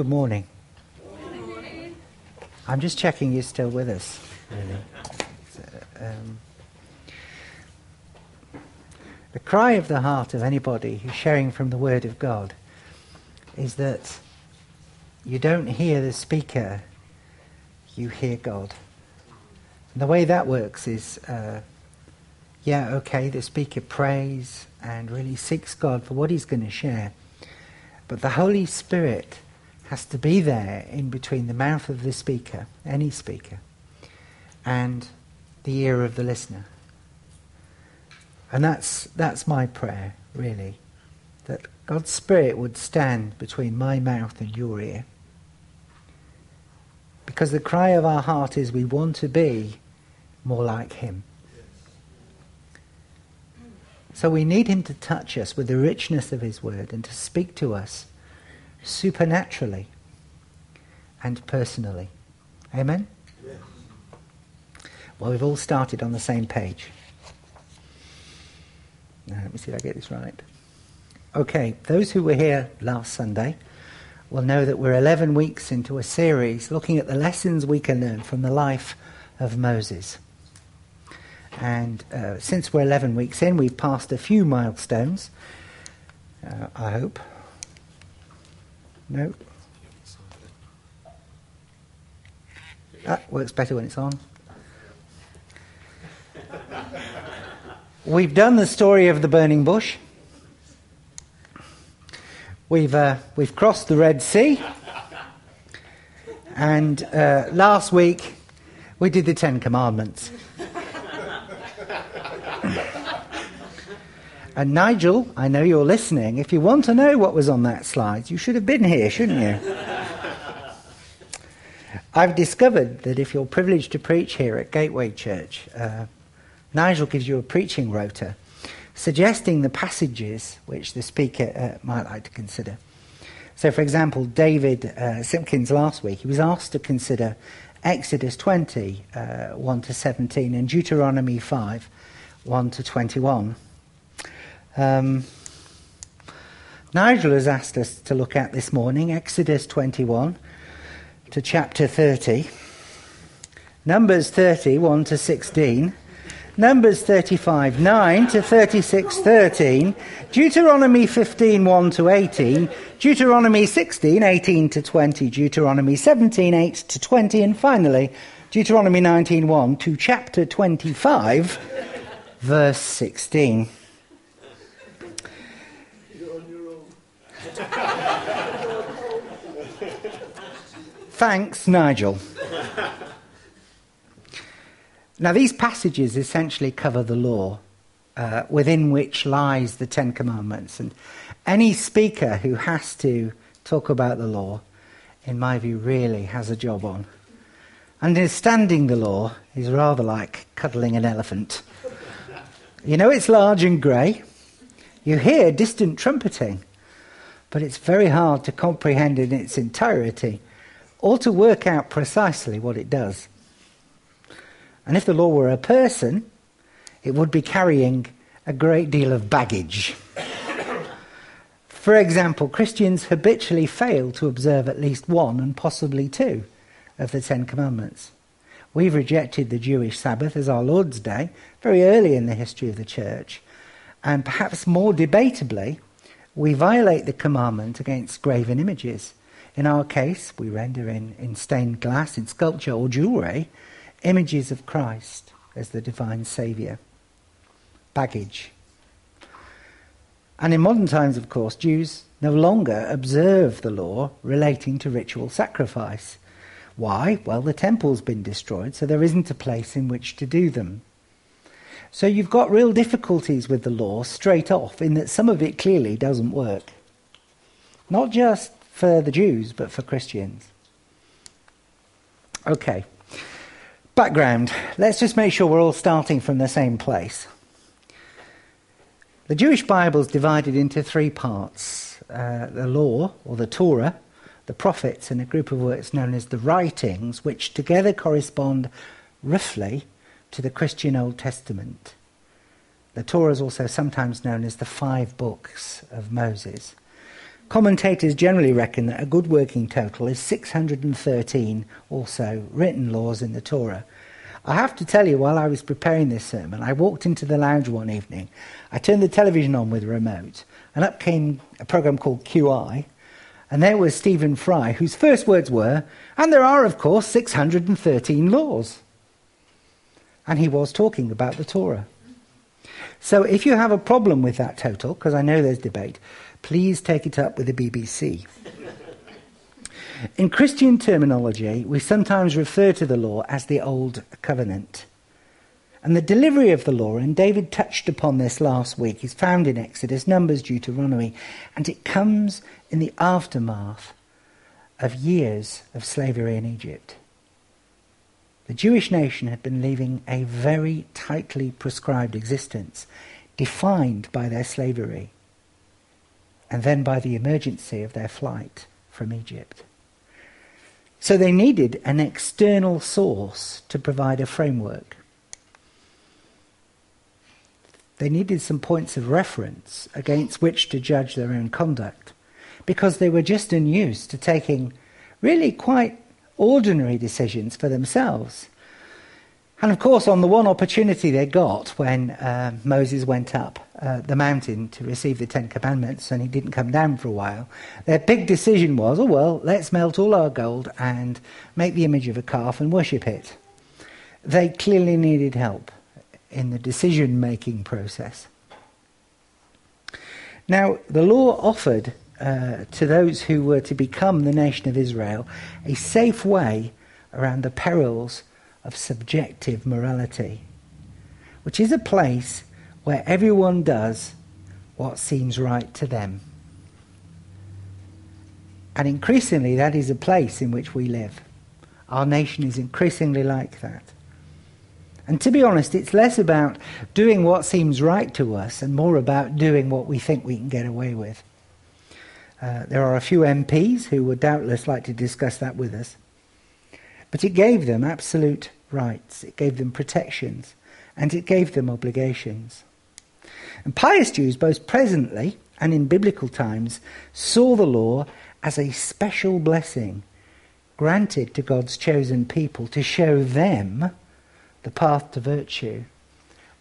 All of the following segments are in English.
Good morning. Good morning. I'm just checking you're still with us. So, um, the cry of the heart of anybody who's sharing from the Word of God is that you don't hear the speaker, you hear God. And the way that works is, uh, yeah, okay, the speaker prays and really seeks God for what he's going to share. But the Holy Spirit has to be there in between the mouth of the speaker, any speaker, and the ear of the listener. And that's, that's my prayer, really, that God's Spirit would stand between my mouth and your ear. Because the cry of our heart is we want to be more like Him. So we need him to touch us with the richness of his word and to speak to us supernaturally and personally. Amen? Yes. Well, we've all started on the same page. Now, let me see if I get this right. Okay, those who were here last Sunday will know that we're 11 weeks into a series looking at the lessons we can learn from the life of Moses. And uh, since we're 11 weeks in, we've passed a few milestones, uh, I hope. No? That works better when it's on. We've done the story of the burning bush. We've, uh, we've crossed the Red Sea. And uh, last week, we did the Ten Commandments. And Nigel, I know you're listening. If you want to know what was on that slide, you should have been here, shouldn't you? I've discovered that if you're privileged to preach here at Gateway Church, uh, Nigel gives you a preaching rota suggesting the passages which the speaker uh, might like to consider. So, for example, David uh, Simpkins last week, he was asked to consider Exodus 20, uh, 1 to 17, and Deuteronomy 5, 1 to 21. Um, Nigel has asked us to look at this morning Exodus 21 to chapter 30, Numbers 30, 1 to 16, Numbers 35, 9 to 36, 13, Deuteronomy 15, 1 to 18, Deuteronomy 16, 18 to 20, Deuteronomy 17, 8 to 20, and finally, Deuteronomy 19, 1 to chapter 25, verse 16. Thanks, Nigel. now, these passages essentially cover the law uh, within which lies the Ten Commandments. And any speaker who has to talk about the law, in my view, really has a job on. Understanding the law is rather like cuddling an elephant. You know it's large and grey. You hear distant trumpeting, but it's very hard to comprehend in its entirety or to work out precisely what it does. And if the law were a person, it would be carrying a great deal of baggage. For example, Christians habitually fail to observe at least one and possibly two of the Ten Commandments. We've rejected the Jewish Sabbath as our Lord's Day very early in the history of the church, and perhaps more debatably, we violate the commandment against graven images. In our case, we render in, in stained glass, in sculpture or jewellery, images of Christ as the divine Saviour. Baggage. And in modern times, of course, Jews no longer observe the law relating to ritual sacrifice. Why? Well, the temple's been destroyed, so there isn't a place in which to do them. So you've got real difficulties with the law straight off, in that some of it clearly doesn't work. Not just for the Jews, but for Christians. Okay. Background. Let's just make sure we're all starting from the same place. The Jewish Bible is divided into three parts uh, the law, or the Torah, the prophets, and a group of works known as the writings, which together correspond roughly to the Christian Old Testament. The Torah is also sometimes known as the five books of Moses. Commentators generally reckon that a good working total is 613 or so written laws in the Torah. I have to tell you, while I was preparing this sermon, I walked into the lounge one evening. I turned the television on with a remote, and up came a program called QI, and there was Stephen Fry, whose first words were, and there are, of course, 613 laws. And he was talking about the Torah. So if you have a problem with that total, because I know there's debate, please take it up with the BBC. In Christian terminology, we sometimes refer to the law as the Old Covenant. And the delivery of the law, and David touched upon this last week, is found in Exodus, Numbers, Deuteronomy, and it comes in the aftermath of years of slavery in Egypt. The Jewish nation had been living a very tightly prescribed existence, defined by their slavery, and then by the emergency of their flight from Egypt. So they needed an external source to provide a framework. They needed some points of reference against which to judge their own conduct because they were just unused to taking really quite ordinary decisions for themselves. And of course, on the one opportunity they got when uh, Moses went up uh, the mountain to receive the Ten Commandments and he didn't come down for a while, their big decision was, oh, well, let's melt all our gold and make the image of a calf and worship it. They clearly needed help in the decision making process. Now, the law offered uh, to those who were to become the nation of Israel a safe way around the perils of subjective morality, which is a place where everyone does what seems right to them. And increasingly, that is a place in which we live. Our nation is increasingly like that. And to be honest, it's less about doing what seems right to us and more about doing what we think we can get away with. Uh, there are a few MPs who would doubtless like to discuss that with us. But it gave them absolute rights, it gave them protections, and it gave them obligations. And pious Jews, both presently and in biblical times, saw the law as a special blessing granted to God's chosen people to show them the path to virtue,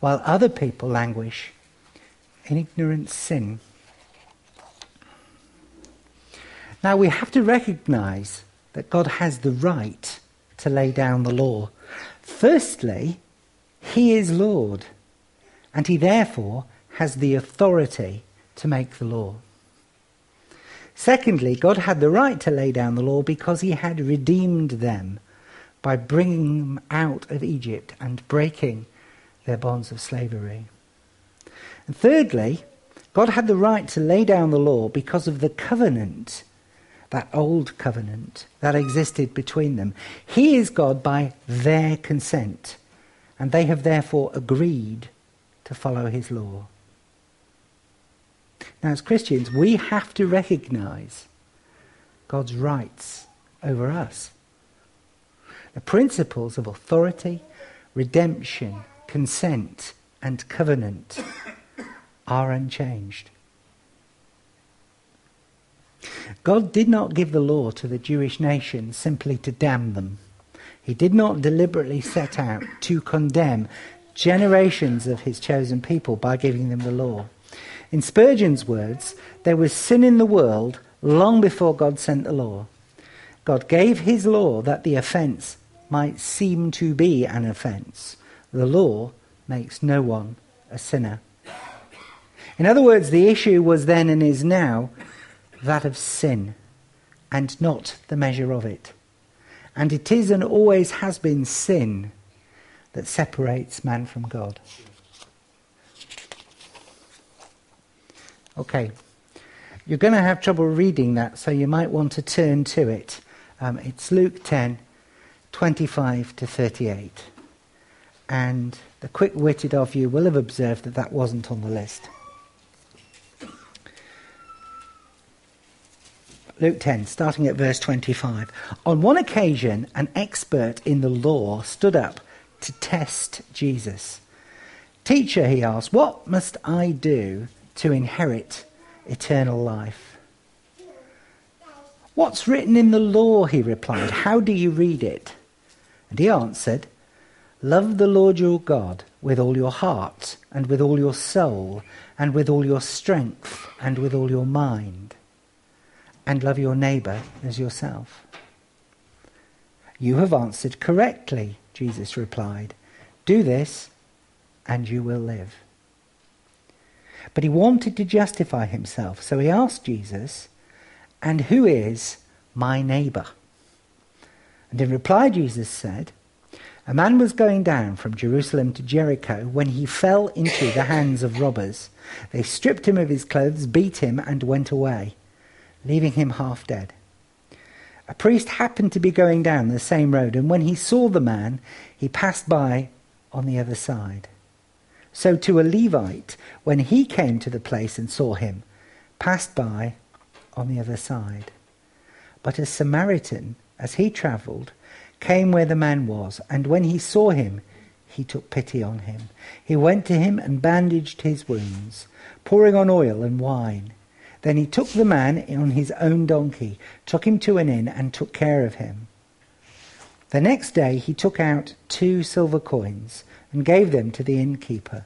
while other people languish in ignorant sin. Now we have to recognize that God has the right to lay down the law. Firstly, He is Lord, and He therefore has the authority to make the law. Secondly, God had the right to lay down the law because He had redeemed them by bringing them out of Egypt and breaking their bonds of slavery. And thirdly, God had the right to lay down the law because of the covenant that old covenant that existed between them. He is God by their consent, and they have therefore agreed to follow his law. Now, as Christians, we have to recognize God's rights over us. The principles of authority, redemption, consent, and covenant are unchanged. God did not give the law to the Jewish nation simply to damn them. He did not deliberately set out to condemn generations of his chosen people by giving them the law. In Spurgeon's words, there was sin in the world long before God sent the law. God gave his law that the offense might seem to be an offense. The law makes no one a sinner. In other words, the issue was then and is now that of sin, and not the measure of it. And it is and always has been sin that separates man from God. Okay. You're going to have trouble reading that, so you might want to turn to it. Um, it's Luke 10, 25 to 38. And the quick witted of you will have observed that that wasn't on the list. Luke 10, starting at verse 25. On one occasion, an expert in the law stood up to test Jesus. Teacher, he asked, what must I do to inherit eternal life? What's written in the law? He replied. How do you read it? And he answered, Love the Lord your God with all your heart, and with all your soul, and with all your strength, and with all your mind, and love your neighbour as yourself. You have answered correctly, Jesus replied. Do this, and you will live. But he wanted to justify himself, so he asked Jesus, And who is my neighbour? And in reply, Jesus said, A man was going down from Jerusalem to Jericho when he fell into the hands of robbers. They stripped him of his clothes, beat him, and went away, leaving him half dead. A priest happened to be going down the same road, and when he saw the man, he passed by on the other side. So to a Levite, when he came to the place and saw him, passed by on the other side. But a Samaritan, as he travelled, came where the man was, and when he saw him, he took pity on him. He went to him and bandaged his wounds, pouring on oil and wine. Then he took the man on his own donkey, took him to an inn, and took care of him. The next day he took out two silver coins and gave them to the innkeeper.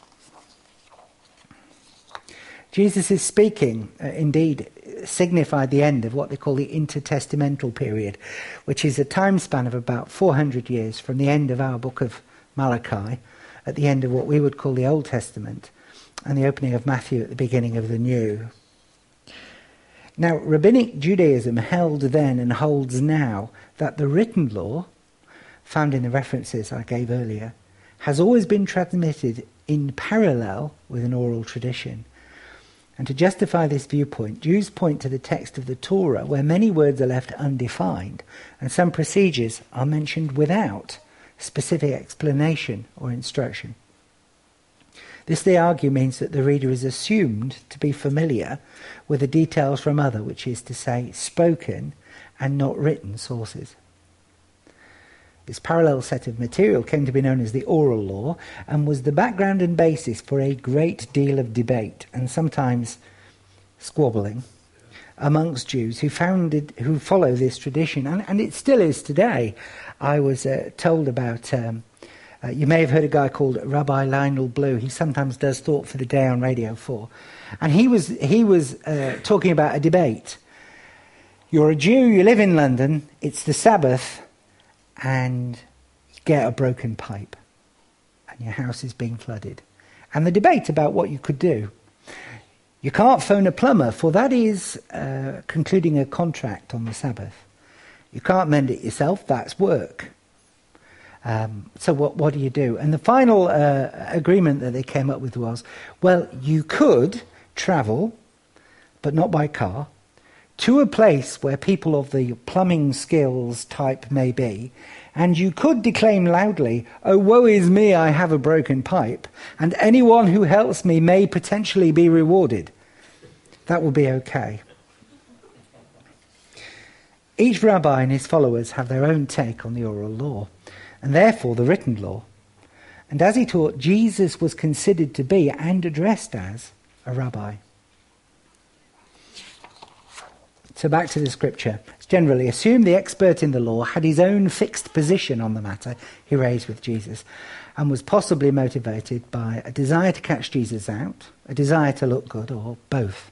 Jesus' speaking, uh, indeed, signified the end of what they call the intertestamental period, which is a time span of about 400 years from the end of our book of Malachi, at the end of what we would call the Old Testament, and the opening of Matthew at the beginning of the New. Now, Rabbinic Judaism held then and holds now that the written law, found in the references I gave earlier, has always been transmitted in parallel with an oral tradition. And to justify this viewpoint, Jews point to the text of the Torah, where many words are left undefined, and some procedures are mentioned without specific explanation or instruction. This, they argue, means that the reader is assumed to be familiar with the details from other, which is to say, spoken and not written sources. This parallel set of material came to be known as the oral law and was the background and basis for a great deal of debate and sometimes squabbling amongst Jews who founded, who follow this tradition, and, and it still is today. I was uh, told about um, uh, you may have heard a guy called Rabbi Lionel Blue. He sometimes does Thought for the Day on Radio 4. And he was, he was uh, talking about a debate. You're a Jew, you live in London, it's the Sabbath, and you get a broken pipe, and your house is being flooded. And the debate about what you could do. You can't phone a plumber, for that is uh, concluding a contract on the Sabbath. You can't mend it yourself, that's work. Um, so what, what do you do? And the final uh, agreement that they came up with was, well, you could travel, but not by car, to a place where people of the plumbing skills type may be, and you could declaim loudly, Oh, woe is me, I have a broken pipe, and anyone who helps me may potentially be rewarded. That will be okay. Each rabbi and his followers have their own take on the oral law and therefore the written law. And as he taught, Jesus was considered to be and addressed as a rabbi. So back to the scripture. It's generally assumed the expert in the law had his own fixed position on the matter he raised with Jesus and was possibly motivated by a desire to catch Jesus out, a desire to look good, or both.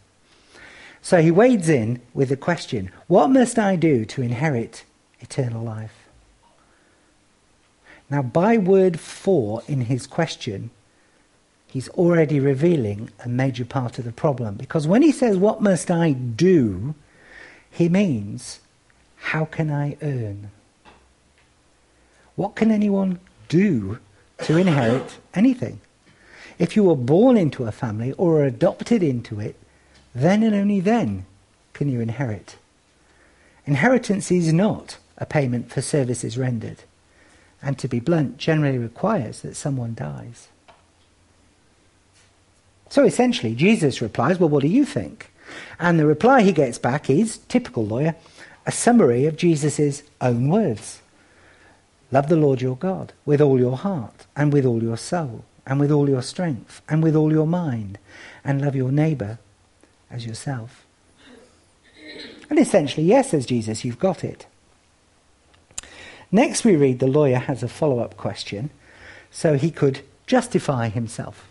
So he wades in with the question, What must I do to inherit eternal life? Now, by word for in his question, he's already revealing a major part of the problem. Because when he says, What must I do? He means, How can I earn? What can anyone do to inherit anything? If you were born into a family or adopted into it, then and only then can you inherit. Inheritance is not a payment for services rendered. And to be blunt, generally requires that someone dies. So essentially, Jesus replies, Well, what do you think? And the reply he gets back is, typical lawyer, a summary of Jesus' own words. Love the Lord your God with all your heart, and with all your soul, and with all your strength, and with all your mind, and love your neighbour as yourself. And essentially, yes, says Jesus, you've got it. Next, we read the lawyer has a follow up question so he could justify himself.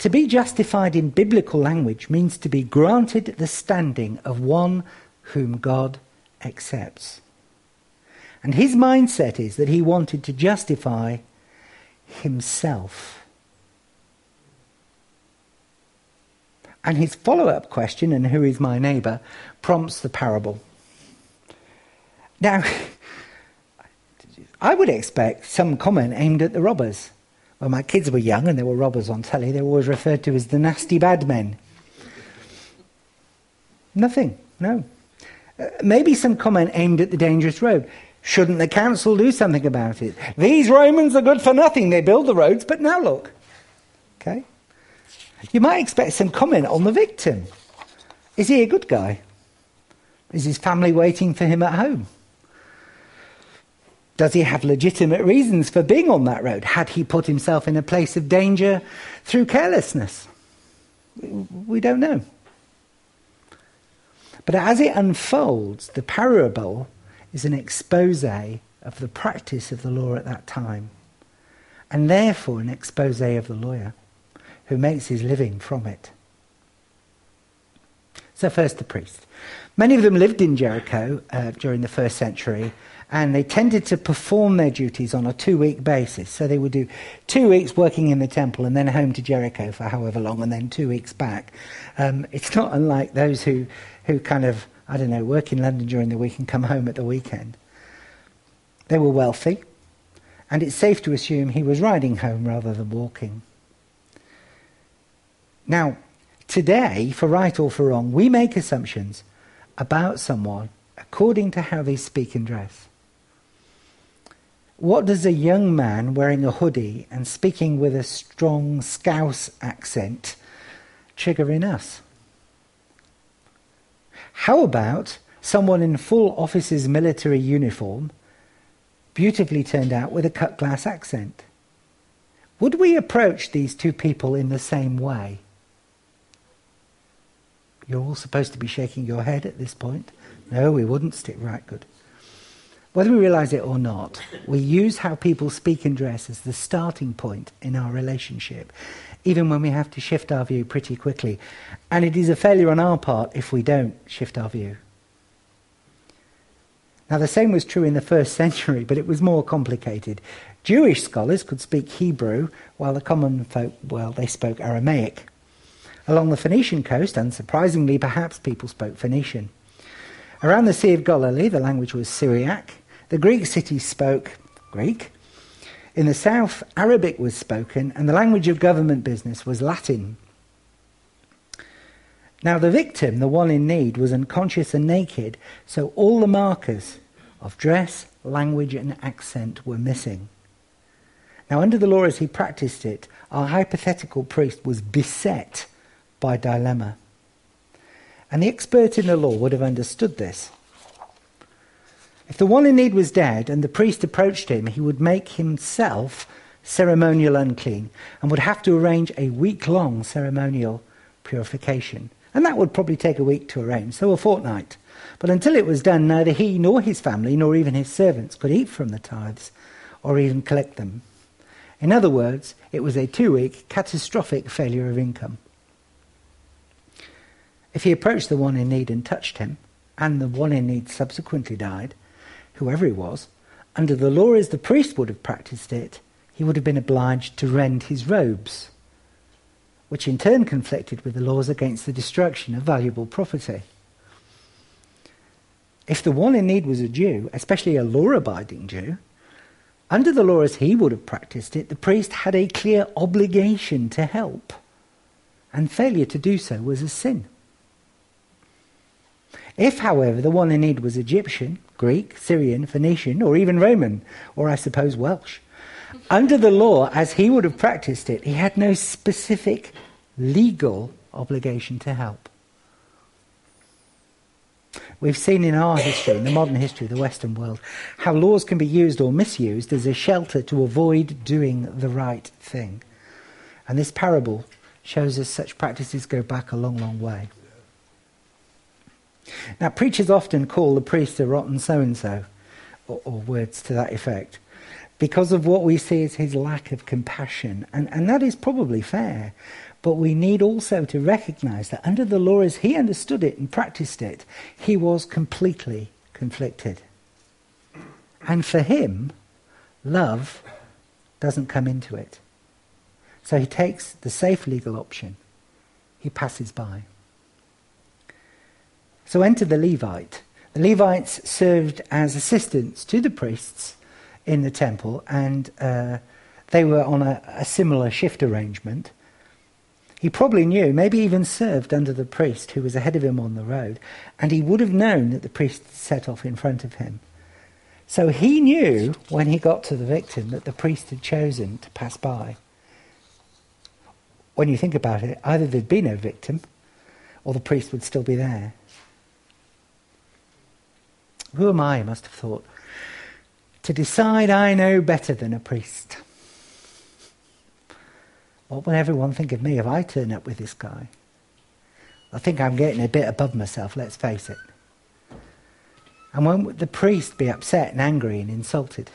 To be justified in biblical language means to be granted the standing of one whom God accepts. And his mindset is that he wanted to justify himself. And his follow up question, and who is my neighbour, prompts the parable. Now, I would expect some comment aimed at the robbers. When my kids were young and there were robbers on telly, they were always referred to as the nasty bad men. Nothing, no. Uh, maybe some comment aimed at the dangerous road. Shouldn't the council do something about it? These Romans are good for nothing. They build the roads, but now look. Okay? You might expect some comment on the victim. Is he a good guy? Is his family waiting for him at home? Does he have legitimate reasons for being on that road? Had he put himself in a place of danger through carelessness? We don't know. But as it unfolds, the parable is an expose of the practice of the law at that time, and therefore an expose of the lawyer who makes his living from it. So, first the priest. Many of them lived in Jericho uh, during the first century and they tended to perform their duties on a two week basis. So they would do two weeks working in the temple and then home to Jericho for however long, and then two weeks back. Um, it's not unlike those who, who kind of, I don't know, work in London during the week and come home at the weekend. They were wealthy, and it's safe to assume he was riding home rather than walking. Now, today, for right or for wrong, we make assumptions about someone according to how they speak and dress. What does a young man wearing a hoodie and speaking with a strong Scouse accent trigger in us? How about someone in full officer's military uniform, beautifully turned out with a cut glass accent? Would we approach these two people in the same way? You're all supposed to be shaking your head at this point. No, we wouldn't stick right good. Whether we realize it or not, we use how people speak and dress as the starting point in our relationship, even when we have to shift our view pretty quickly. And it is a failure on our part if we don't shift our view. Now, the same was true in the first century, but it was more complicated. Jewish scholars could speak Hebrew, while the common folk, well, they spoke Aramaic. Along the Phoenician coast, unsurprisingly, perhaps people spoke Phoenician. Around the Sea of Galilee, the language was Syriac, the Greek cities spoke Greek. In the south, Arabic was spoken, and the language of government business was Latin. Now, the victim, the one in need, was unconscious and naked, so all the markers of dress, language, and accent were missing. Now, under the law as he practiced it, our hypothetical priest was beset by dilemma. And the expert in the law would have understood this. If the one in need was dead and the priest approached him, he would make himself ceremonial unclean and would have to arrange a week long ceremonial purification. And that would probably take a week to arrange, so a fortnight. But until it was done, neither he nor his family nor even his servants could eat from the tithes or even collect them. In other words, it was a two week catastrophic failure of income. If he approached the one in need and touched him, and the one in need subsequently died, whoever he was, under the law as the priest would have practiced it, he would have been obliged to rend his robes, which in turn conflicted with the laws against the destruction of valuable property. If the one in need was a Jew, especially a law abiding Jew, under the law as he would have practiced it, the priest had a clear obligation to help, and failure to do so was a sin. If, however, the one in need was Egyptian, Greek, Syrian, Phoenician, or even Roman, or I suppose Welsh, under the law, as he would have practiced it, he had no specific legal obligation to help. We've seen in our history, in the modern history of the Western world, how laws can be used or misused as a shelter to avoid doing the right thing. And this parable shows us such practices go back a long, long way. Now, preachers often call the priest a rotten so and so, or words to that effect, because of what we see as his lack of compassion. And, and that is probably fair. But we need also to recognize that under the law as he understood it and practiced it, he was completely conflicted. And for him, love doesn't come into it. So he takes the safe legal option, he passes by. So enter the Levite. The Levites served as assistants to the priests in the temple, and uh, they were on a, a similar shift arrangement. He probably knew, maybe even served under the priest who was ahead of him on the road, and he would have known that the priest set off in front of him. So he knew when he got to the victim that the priest had chosen to pass by. When you think about it, either there'd be no victim or the priest would still be there. Who am I, he must have thought, to decide I know better than a priest? What will everyone think of me if I turn up with this guy? I think I'm getting a bit above myself, let's face it. And won't the priest be upset and angry and insulted?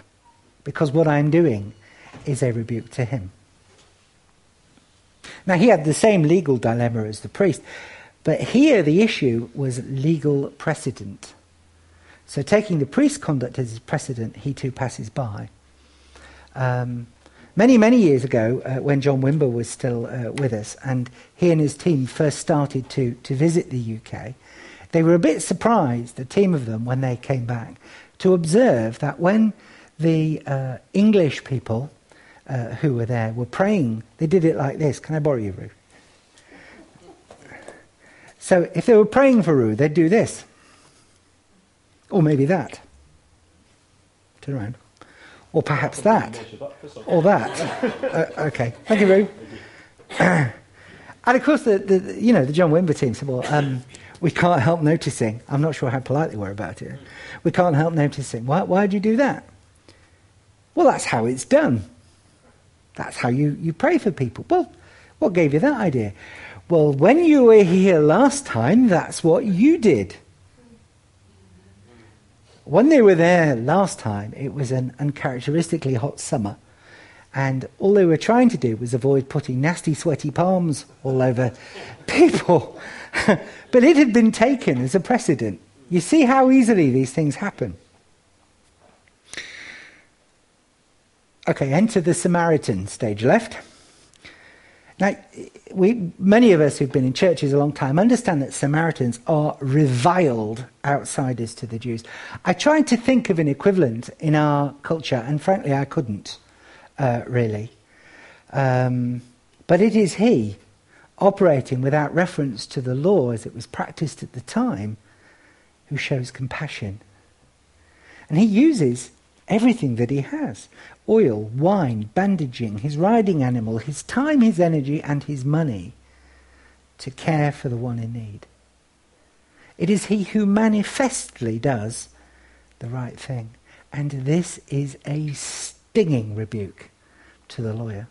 Because what I'm doing is a rebuke to him. Now, he had the same legal dilemma as the priest, but here the issue was legal precedent. So, taking the priest's conduct as his precedent, he too passes by. Um, Many, many years ago, uh, when John Wimber was still uh, with us, and he and his team first started to, to visit the UK, they were a bit surprised, a team of them, when they came back, to observe that when the uh, English people uh, who were there were praying, they did it like this. Can I borrow you, Rue? So if they were praying for Rue, they'd do this. Or maybe that. Turn around. Or perhaps that. Or that. uh, okay. Thank you, Rue. and of course, the, the, you know, the John Wimber team said, well, um, we can't help noticing. I'm not sure how polite they were about it. We can't help noticing. Why, why do you do that? Well, that's how it's done. That's how you, you pray for people. Well, what gave you that idea? Well, when you were here last time, that's what you did. When they were there last time, it was an uncharacteristically hot summer, and all they were trying to do was avoid putting nasty, sweaty palms all over people. but it had been taken as a precedent. You see how easily these things happen. Okay, enter the Samaritan, stage left. Now, we, many of us who've been in churches a long time understand that Samaritans are reviled outsiders to the Jews. I tried to think of an equivalent in our culture, and frankly, I couldn't uh, really. Um, but it is he, operating without reference to the law as it was practiced at the time, who shows compassion. And he uses everything that he has oil, wine, bandaging, his riding animal, his time, his energy, and his money to care for the one in need. It is he who manifestly does the right thing. And this is a stinging rebuke to the lawyer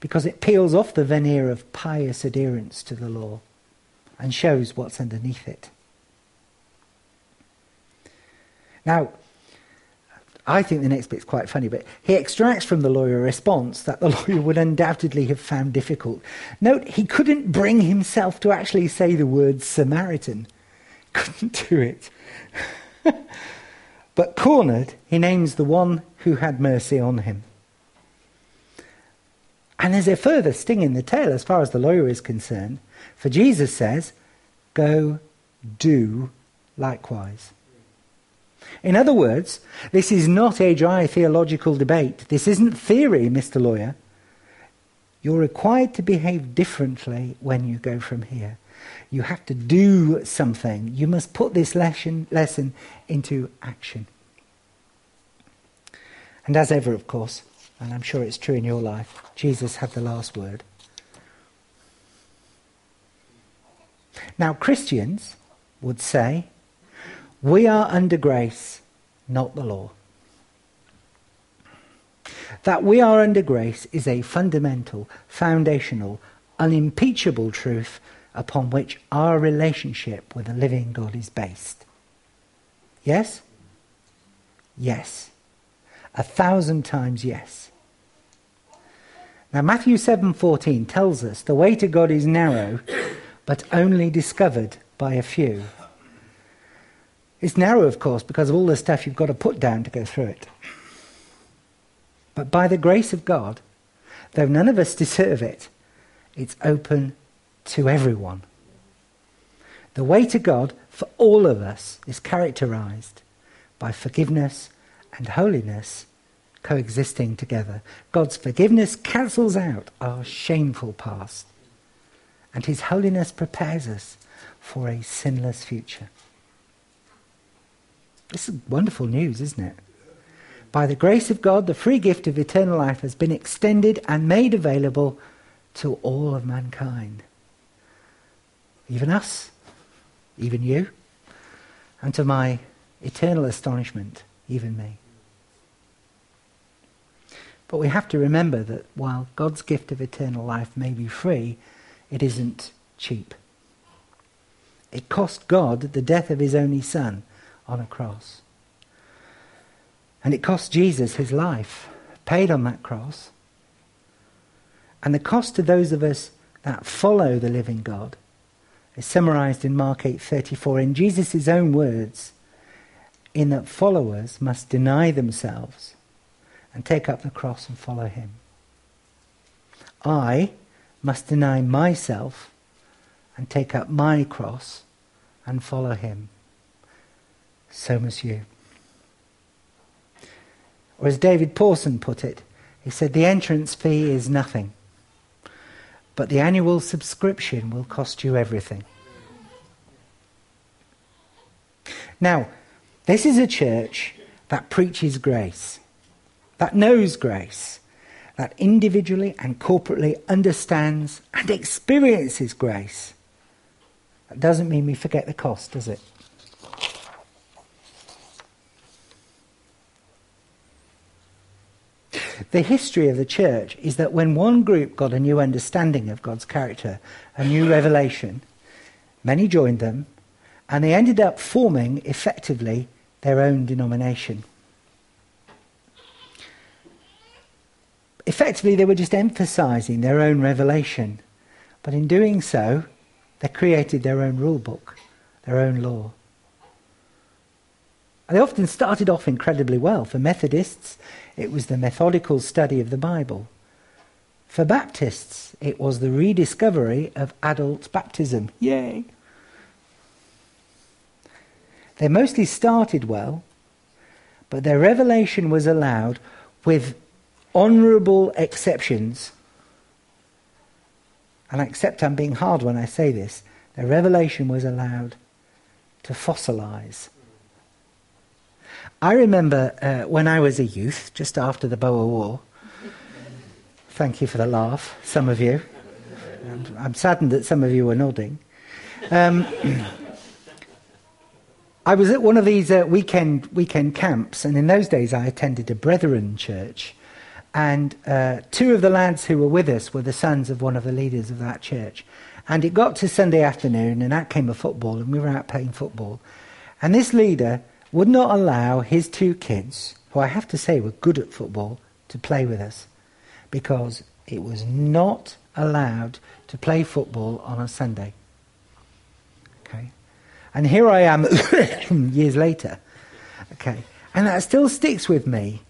because it peels off the veneer of pious adherence to the law and shows what's underneath it. Now, I think the next bit's quite funny, but he extracts from the lawyer a response that the lawyer would undoubtedly have found difficult. Note, he couldn't bring himself to actually say the word Samaritan. Couldn't do it. but cornered, he names the one who had mercy on him. And there's a further sting in the tail as far as the lawyer is concerned, for Jesus says, Go do likewise. In other words, this is not a dry theological debate. This isn't theory, Mr. Lawyer. You're required to behave differently when you go from here. You have to do something. You must put this lesson, lesson into action. And as ever, of course, and I'm sure it's true in your life, Jesus had the last word. Now, Christians would say, we are under grace, not the law. That we are under grace is a fundamental, foundational, unimpeachable truth upon which our relationship with the living God is based. Yes? Yes. A thousand times yes. Now Matthew 7:14 tells us the way to God is narrow but only discovered by a few. It's narrow of course because of all the stuff you've got to put down to go through it. But by the grace of God, though none of us deserve it, it's open to everyone. The way to God for all of us is characterized by forgiveness and holiness coexisting together. God's forgiveness cancels out our shameful past, and His holiness prepares us for a sinless future. This is wonderful news, isn't it? By the grace of God, the free gift of eternal life has been extended and made available to all of mankind. Even us, even you, and to my eternal astonishment, even me. But we have to remember that while God's gift of eternal life may be free, it isn't cheap. It cost God the death of his only Son on a cross. And it cost Jesus his life, paid on that cross. And the cost to those of us that follow the living God is summarized in Mark 8:34 in Jesus' own words, in that followers must deny themselves and take up the cross and follow him. I must deny myself and take up my cross and follow him. So must you. Or as David Pawson put it, he said, the entrance fee is nothing, but the annual subscription will cost you everything. Now, this is a church that preaches grace, that knows grace, that individually and corporately understands and experiences grace. That doesn't mean we forget the cost, does it? The history of the church is that when one group got a new understanding of God's character, a new revelation, many joined them, and they ended up forming effectively their own denomination. Effectively, they were just emphasizing their own revelation, but in doing so, they created their own rule book, their own law. They often started off incredibly well. For Methodists, it was the methodical study of the Bible. For Baptists, it was the rediscovery of adult baptism. Yay! They mostly started well, but their revelation was allowed with honourable exceptions. And I accept I'm being hard when I say this. Their revelation was allowed to fossilise I remember uh, when I was a youth, just after the Boer War. Thank you for the laugh, some of you. I'm, I'm saddened that some of you were nodding. Um, I was at one of these uh, weekend weekend camps, and in those days I attended a Brethren church, and uh, two of the lads who were with us were the sons of one of the leaders of that church. And it got to Sunday afternoon, and out came a football, and we were out playing football, and this leader would not allow his two kids, who I have to say were good at football, to play with us because it was not allowed to play football on a Sunday. Okay? And here I am years later. Okay? And that still sticks with me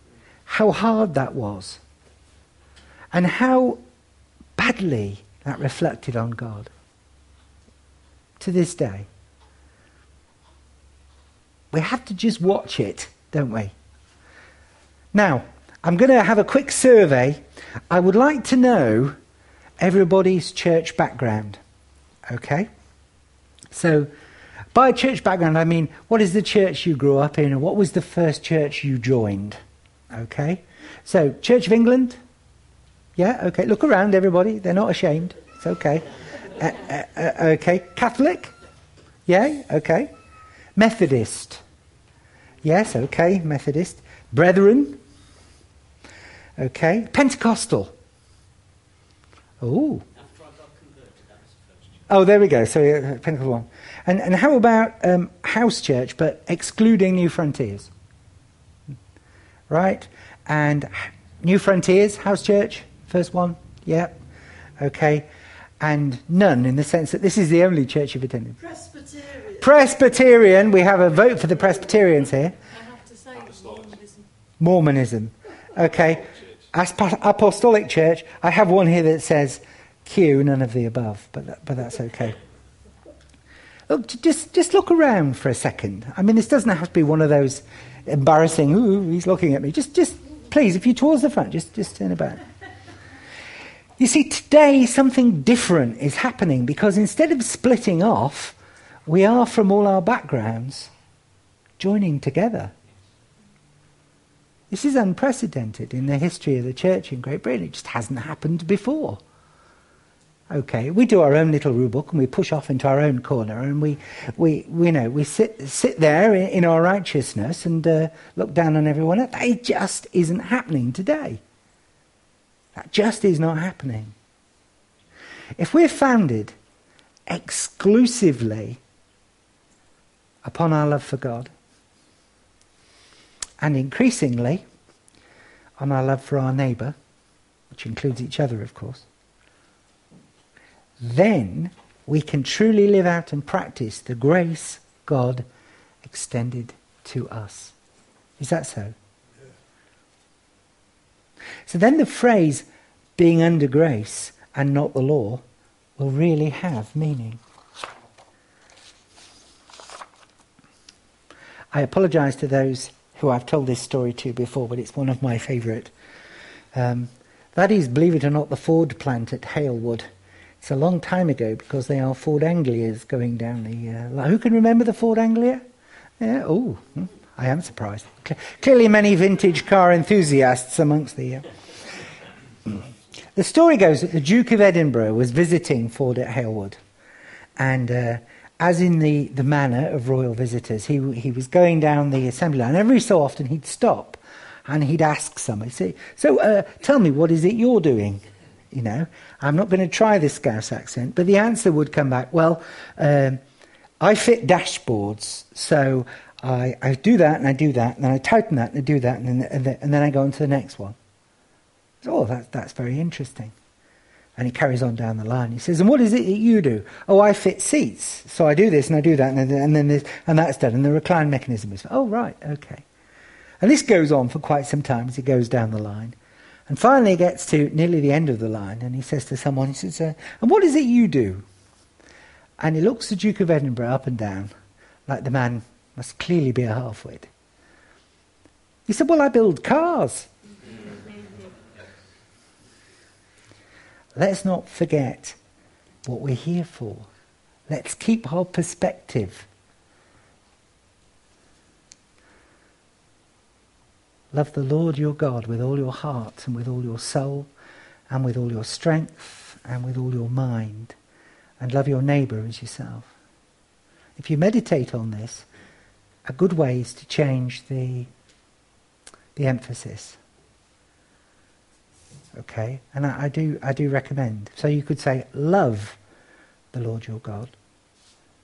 how hard that was and how badly that reflected on God to this day. We have to just watch it, don't we? Now, I'm going to have a quick survey. I would like to know everybody's church background. Okay? So, by church background, I mean, what is the church you grew up in, and what was the first church you joined? Okay? So, Church of England? Yeah, okay. Look around, everybody. They're not ashamed. It's okay. Uh, uh, uh, okay. Catholic? Yeah, okay. Methodist? Yes, okay. Methodist. Brethren? Okay. Pentecostal? Oh. Oh, there we go. So, uh, Pentecostal one. And, and how about um, house church, but excluding New Frontiers? Right? And New Frontiers, house church, first one? Yeah. Okay. And none in the sense that this is the only church you've attended. Presbyterian. Presbyterian. We have a vote for the Presbyterians here. I have to say Mormonism. Mormonism. Okay. Apostolic Church. I have one here that says Q, none of the above, but, that, but that's okay. Oh, look, just, just look around for a second. I mean, this doesn't have to be one of those embarrassing, ooh, he's looking at me. Just, just please, if you're towards the front, just, just turn about. You see, today something different is happening because instead of splitting off, we are from all our backgrounds joining together. This is unprecedented in the history of the church in Great Britain. It just hasn't happened before. Okay, we do our own little rule book and we push off into our own corner and we, we, we know, we sit, sit there in, in our righteousness and uh, look down on everyone else. That just isn't happening today. That just is not happening. If we're founded exclusively upon our love for God and increasingly on our love for our neighbour, which includes each other, of course, then we can truly live out and practice the grace God extended to us. Is that so? So then the phrase being under grace and not the law will really have meaning. I apologize to those who I've told this story to before, but it's one of my favourite. Um, that is, believe it or not, the Ford plant at Halewood it's a long time ago because they are Ford Anglias going down the. Uh, who can remember the Ford Anglia? Yeah. Oh, I am surprised. Clearly, many vintage car enthusiasts amongst the. Uh, the story goes that the Duke of Edinburgh was visiting Ford at Halewood, and uh, as in the, the manner of royal visitors, he he was going down the assembly line. Every so often, he'd stop, and he'd ask somebody, "Say, so uh, tell me, what is it you're doing?" you know. I'm not going to try this Scouse accent, but the answer would come back, well, um, I fit dashboards, so I, I do that and I do that, and then I tighten that and I do that, and then, and then, and then I go on to the next one. So, oh, that, that's very interesting. And he carries on down the line. He says, and what is it that you do? Oh, I fit seats. So I do this and I do that, and then, and then this, and that's done. And the recline mechanism is, oh, right, okay. And this goes on for quite some time as he goes down the line. And finally, he gets to nearly the end of the line, and he says to someone, he says, uh, "And what is it you do?" And he looks the Duke of Edinburgh up and down, like the man must clearly be a half-wit. He said, "Well, I build cars." Let's not forget what we're here for. Let's keep our perspective. Love the Lord your God with all your heart and with all your soul and with all your strength and with all your mind. And love your neighbour as yourself. If you meditate on this, a good way is to change the, the emphasis. Okay? And I, I, do, I do recommend. So you could say, love the Lord your God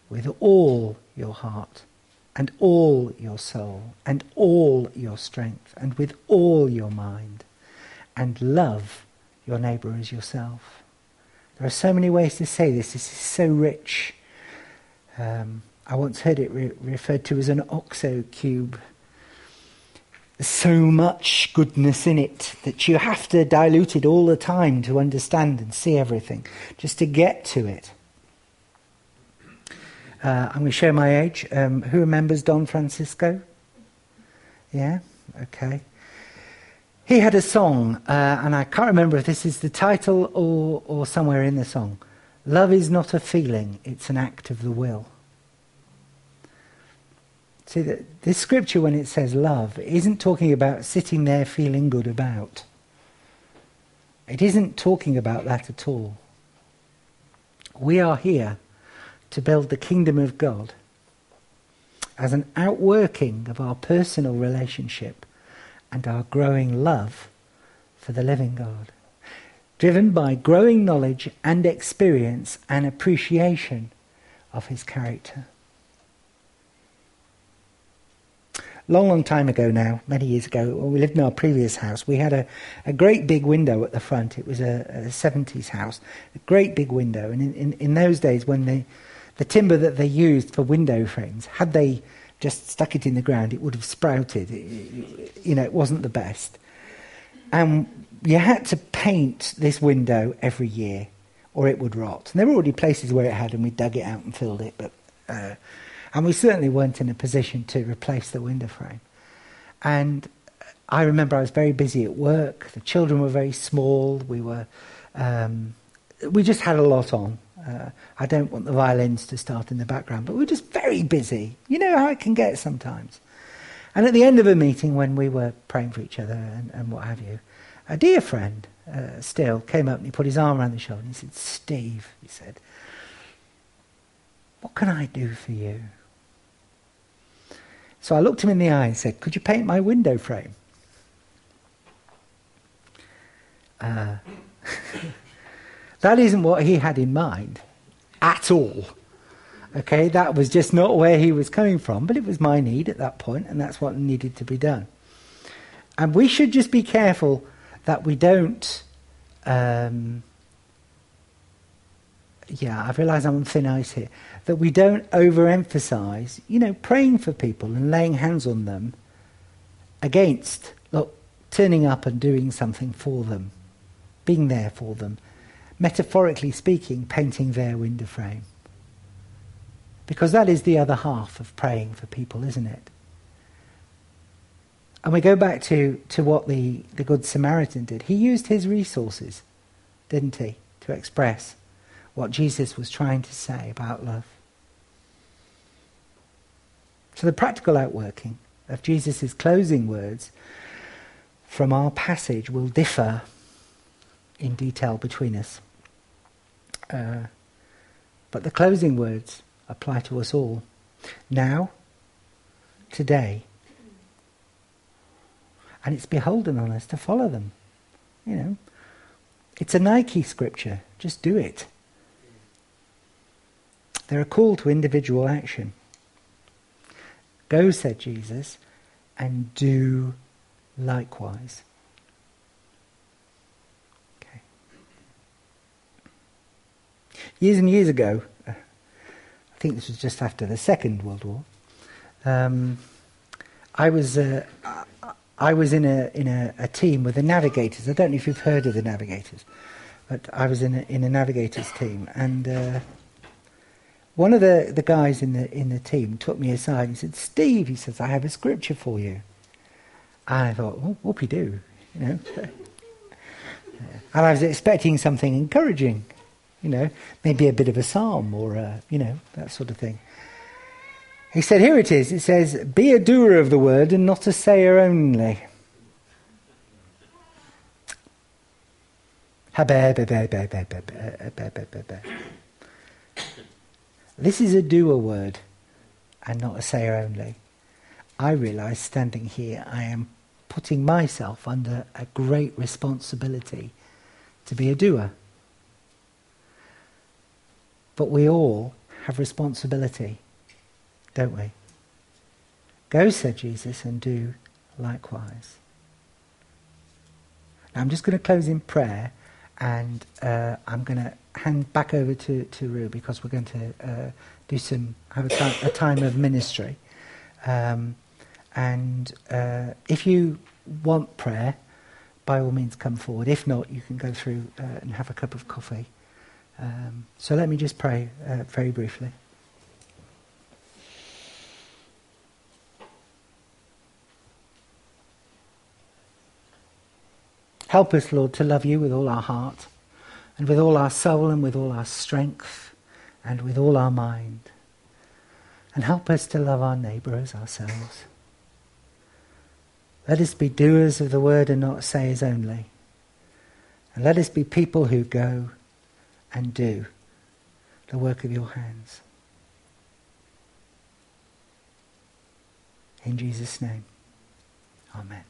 with all your heart and all your soul and all your strength and with all your mind and love your neighbour as yourself. There are so many ways to say this. This is so rich. Um, I once heard it re- referred to as an OXO cube. So much goodness in it that you have to dilute it all the time to understand and see everything, just to get to it. Uh, I'm going to show my age. Um, who remembers Don Francisco? Yeah? Okay. He had a song, uh, and I can't remember if this is the title or, or somewhere in the song. Love is not a feeling, it's an act of the will. See, that this scripture, when it says love, isn't talking about sitting there feeling good about. It isn't talking about that at all. We are here to build the kingdom of God as an outworking of our personal relationship and our growing love for the living God, driven by growing knowledge and experience and appreciation of his character. Long, long time ago now, many years ago, when we lived in our previous house, we had a, a great big window at the front. It was a, a 70s house, a great big window. And in, in, in those days, when they, the timber that they used for window frames, had they just stuck it in the ground, it would have sprouted. It, you know, it wasn't the best. And you had to paint this window every year, or it would rot. And there were already places where it had, and we dug it out and filled it, but. Uh, and we certainly weren't in a position to replace the window frame. And I remember I was very busy at work. The children were very small. We were, um, we just had a lot on. Uh, I don't want the violins to start in the background, but we were just very busy. You know how it can get sometimes. And at the end of a meeting, when we were praying for each other and, and what have you, a dear friend uh, still came up and he put his arm around the shoulder and he said, Steve, he said, what can I do for you? So I looked him in the eye and said, Could you paint my window frame? Uh, that isn't what he had in mind at all. Okay, that was just not where he was coming from, but it was my need at that point, and that's what needed to be done. And we should just be careful that we don't. Um, yeah, I realise I'm on thin ice here that we don't overemphasize, you know, praying for people and laying hands on them against, look, turning up and doing something for them, being there for them, metaphorically speaking, painting their window frame. Because that is the other half of praying for people, isn't it? And we go back to, to what the, the Good Samaritan did. He used his resources, didn't he, to express what Jesus was trying to say about love. So the practical outworking of Jesus' closing words from our passage will differ in detail between us. Uh, but the closing words apply to us all. Now, today. And it's beholden on us to follow them. You know, it's a Nike scripture. Just do it. They're a call to individual action. Go, said Jesus, and do likewise. Okay. Years and years ago, I think this was just after the Second World War, um, I was uh, I was in a in a, a, team with the navigators. I don't know if you've heard of the navigators, but I was in a, in a navigators team, and uh, one of the, the guys in the, in the team took me aside and said, Steve, he says, I have a scripture for you. And I thought, well, whoopie do, you know. and I was expecting something encouraging, you know, maybe a bit of a psalm or, a, you know, that sort of thing. He said, here it is. It says, be a doer of the word and not a sayer only. This is a doer word and not a sayer only. I realize standing here, I am putting myself under a great responsibility to be a doer. But we all have responsibility, don't we? Go, said Jesus, and do likewise. Now I'm just going to close in prayer and uh, I'm going to hand back over to, to Rue because we're going to uh, do some have a time, of ministry. Um, and uh, if you want prayer, by all means come forward. If not, you can go through uh, and have a cup of coffee. Um, so let me just pray uh, very briefly. Help us, Lord, to love you with all our heart and with all our soul and with all our strength and with all our mind. And help us to love our neighbour as ourselves. Let us be doers of the word and not sayers only. And let us be people who go and do the work of your hands. In Jesus' name, amen.